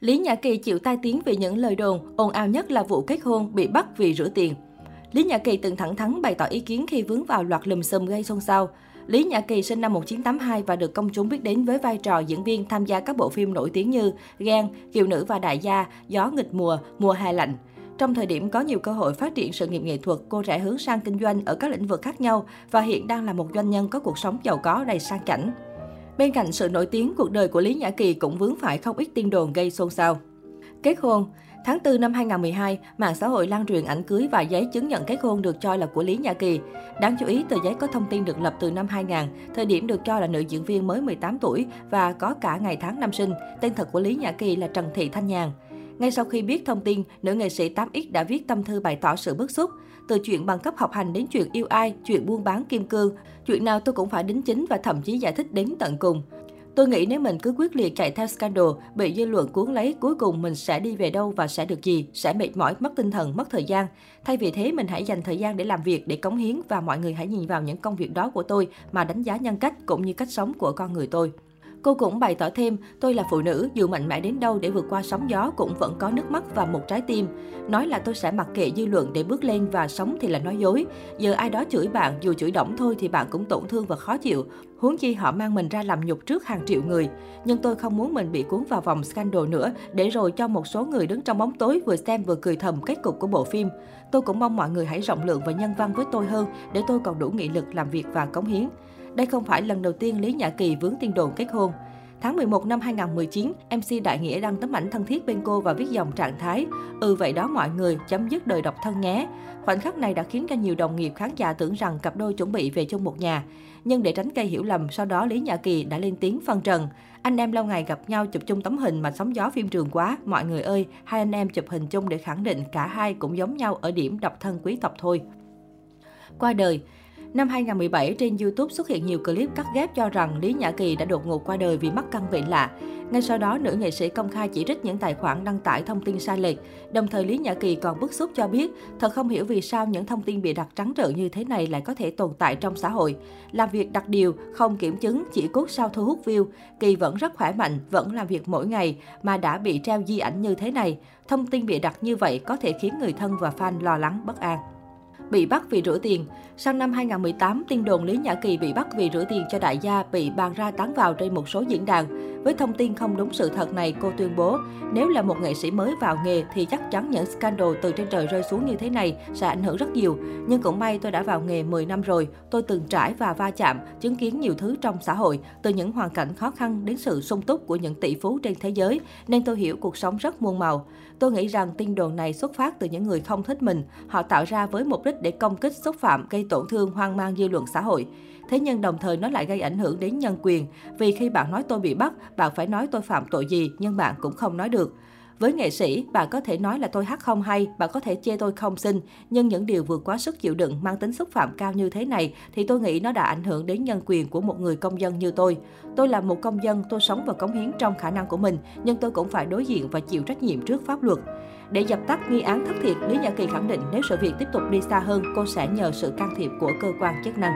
Lý Nhã Kỳ chịu tai tiếng vì những lời đồn, ồn ào nhất là vụ kết hôn bị bắt vì rửa tiền. Lý Nhã Kỳ từng thẳng thắn bày tỏ ý kiến khi vướng vào loạt lùm xùm gây xôn xao. Lý Nhã Kỳ sinh năm 1982 và được công chúng biết đến với vai trò diễn viên tham gia các bộ phim nổi tiếng như Ghen, Kiều Nữ và Đại gia, Gió nghịch mùa, Mùa hè lạnh. Trong thời điểm có nhiều cơ hội phát triển sự nghiệp nghệ thuật, cô rẽ hướng sang kinh doanh ở các lĩnh vực khác nhau và hiện đang là một doanh nhân có cuộc sống giàu có đầy sang chảnh. Bên cạnh sự nổi tiếng, cuộc đời của Lý Nhã Kỳ cũng vướng phải không ít tin đồn gây xôn xao. Kết hôn Tháng 4 năm 2012, mạng xã hội lan truyền ảnh cưới và giấy chứng nhận kết hôn được cho là của Lý Nhã Kỳ. Đáng chú ý, tờ giấy có thông tin được lập từ năm 2000, thời điểm được cho là nữ diễn viên mới 18 tuổi và có cả ngày tháng năm sinh. Tên thật của Lý Nhã Kỳ là Trần Thị Thanh Nhàn. Ngay sau khi biết thông tin, nữ nghệ sĩ 8X đã viết tâm thư bày tỏ sự bức xúc. Từ chuyện bằng cấp học hành đến chuyện yêu ai, chuyện buôn bán kim cương, chuyện nào tôi cũng phải đính chính và thậm chí giải thích đến tận cùng. Tôi nghĩ nếu mình cứ quyết liệt chạy theo scandal, bị dư luận cuốn lấy, cuối cùng mình sẽ đi về đâu và sẽ được gì, sẽ mệt mỏi, mất tinh thần, mất thời gian. Thay vì thế, mình hãy dành thời gian để làm việc, để cống hiến và mọi người hãy nhìn vào những công việc đó của tôi mà đánh giá nhân cách cũng như cách sống của con người tôi. Cô cũng bày tỏ thêm, tôi là phụ nữ, dù mạnh mẽ đến đâu để vượt qua sóng gió cũng vẫn có nước mắt và một trái tim. Nói là tôi sẽ mặc kệ dư luận để bước lên và sống thì là nói dối. Giờ ai đó chửi bạn, dù chửi động thôi thì bạn cũng tổn thương và khó chịu. Huống chi họ mang mình ra làm nhục trước hàng triệu người. Nhưng tôi không muốn mình bị cuốn vào vòng scandal nữa, để rồi cho một số người đứng trong bóng tối vừa xem vừa cười thầm kết cục của bộ phim. Tôi cũng mong mọi người hãy rộng lượng và nhân văn với tôi hơn, để tôi còn đủ nghị lực làm việc và cống hiến. Đây không phải lần đầu tiên Lý Nhã Kỳ vướng tin đồn kết hôn. Tháng 11 năm 2019, MC Đại Nghĩa đăng tấm ảnh thân thiết bên cô và viết dòng trạng thái Ừ vậy đó mọi người, chấm dứt đời độc thân nhé. Khoảnh khắc này đã khiến cho nhiều đồng nghiệp khán giả tưởng rằng cặp đôi chuẩn bị về chung một nhà. Nhưng để tránh gây hiểu lầm, sau đó Lý Nhã Kỳ đã lên tiếng phân trần. Anh em lâu ngày gặp nhau chụp chung tấm hình mà sóng gió phim trường quá. Mọi người ơi, hai anh em chụp hình chung để khẳng định cả hai cũng giống nhau ở điểm độc thân quý tộc thôi. Qua đời Năm 2017, trên YouTube xuất hiện nhiều clip cắt ghép cho rằng Lý Nhã Kỳ đã đột ngột qua đời vì mắc căn bệnh lạ. Ngay sau đó, nữ nghệ sĩ công khai chỉ trích những tài khoản đăng tải thông tin sai lệch. Đồng thời, Lý Nhã Kỳ còn bức xúc cho biết, thật không hiểu vì sao những thông tin bị đặt trắng trợn như thế này lại có thể tồn tại trong xã hội. Làm việc đặt điều, không kiểm chứng, chỉ cốt sao thu hút view. Kỳ vẫn rất khỏe mạnh, vẫn làm việc mỗi ngày, mà đã bị treo di ảnh như thế này. Thông tin bị đặt như vậy có thể khiến người thân và fan lo lắng, bất an bị bắt vì rửa tiền. Sang năm 2018, tin đồn Lý Nhã Kỳ bị bắt vì rửa tiền cho đại gia bị bàn ra tán vào trên một số diễn đàn. Với thông tin không đúng sự thật này, cô tuyên bố, nếu là một nghệ sĩ mới vào nghề thì chắc chắn những scandal từ trên trời rơi xuống như thế này sẽ ảnh hưởng rất nhiều. Nhưng cũng may tôi đã vào nghề 10 năm rồi, tôi từng trải và va chạm, chứng kiến nhiều thứ trong xã hội, từ những hoàn cảnh khó khăn đến sự sung túc của những tỷ phú trên thế giới, nên tôi hiểu cuộc sống rất muôn màu. Tôi nghĩ rằng tin đồn này xuất phát từ những người không thích mình, họ tạo ra với mục đích để công kích, xúc phạm, gây tổn thương, hoang mang dư luận xã hội. Thế nhưng đồng thời nó lại gây ảnh hưởng đến nhân quyền, vì khi bạn nói tôi bị bắt, bạn phải nói tôi phạm tội gì, nhưng bạn cũng không nói được. Với nghệ sĩ, bạn có thể nói là tôi hát không hay, bạn có thể chê tôi không xinh, nhưng những điều vượt quá sức chịu đựng mang tính xúc phạm cao như thế này thì tôi nghĩ nó đã ảnh hưởng đến nhân quyền của một người công dân như tôi. Tôi là một công dân, tôi sống và cống hiến trong khả năng của mình, nhưng tôi cũng phải đối diện và chịu trách nhiệm trước pháp luật. Để dập tắt nghi án thất thiệt, Lý Nhã Kỳ khẳng định nếu sự việc tiếp tục đi xa hơn, cô sẽ nhờ sự can thiệp của cơ quan chức năng.